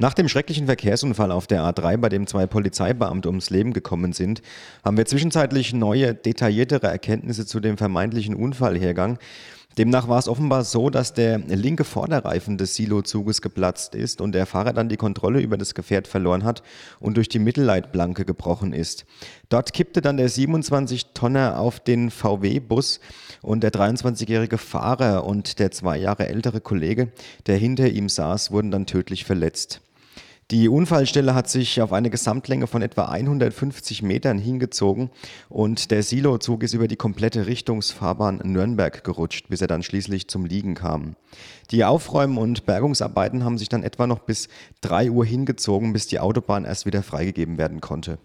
Nach dem schrecklichen Verkehrsunfall auf der A3, bei dem zwei Polizeibeamte ums Leben gekommen sind, haben wir zwischenzeitlich neue, detailliertere Erkenntnisse zu dem vermeintlichen Unfallhergang. Demnach war es offenbar so, dass der linke Vorderreifen des Silo-Zuges geplatzt ist und der Fahrer dann die Kontrolle über das Gefährt verloren hat und durch die Mittelleitplanke gebrochen ist. Dort kippte dann der 27-Tonner auf den VW-Bus und der 23-jährige Fahrer und der zwei Jahre ältere Kollege, der hinter ihm saß, wurden dann tödlich verletzt. Die Unfallstelle hat sich auf eine Gesamtlänge von etwa 150 Metern hingezogen und der Silozug ist über die komplette Richtungsfahrbahn Nürnberg gerutscht, bis er dann schließlich zum Liegen kam. Die Aufräumen- und Bergungsarbeiten haben sich dann etwa noch bis 3 Uhr hingezogen, bis die Autobahn erst wieder freigegeben werden konnte.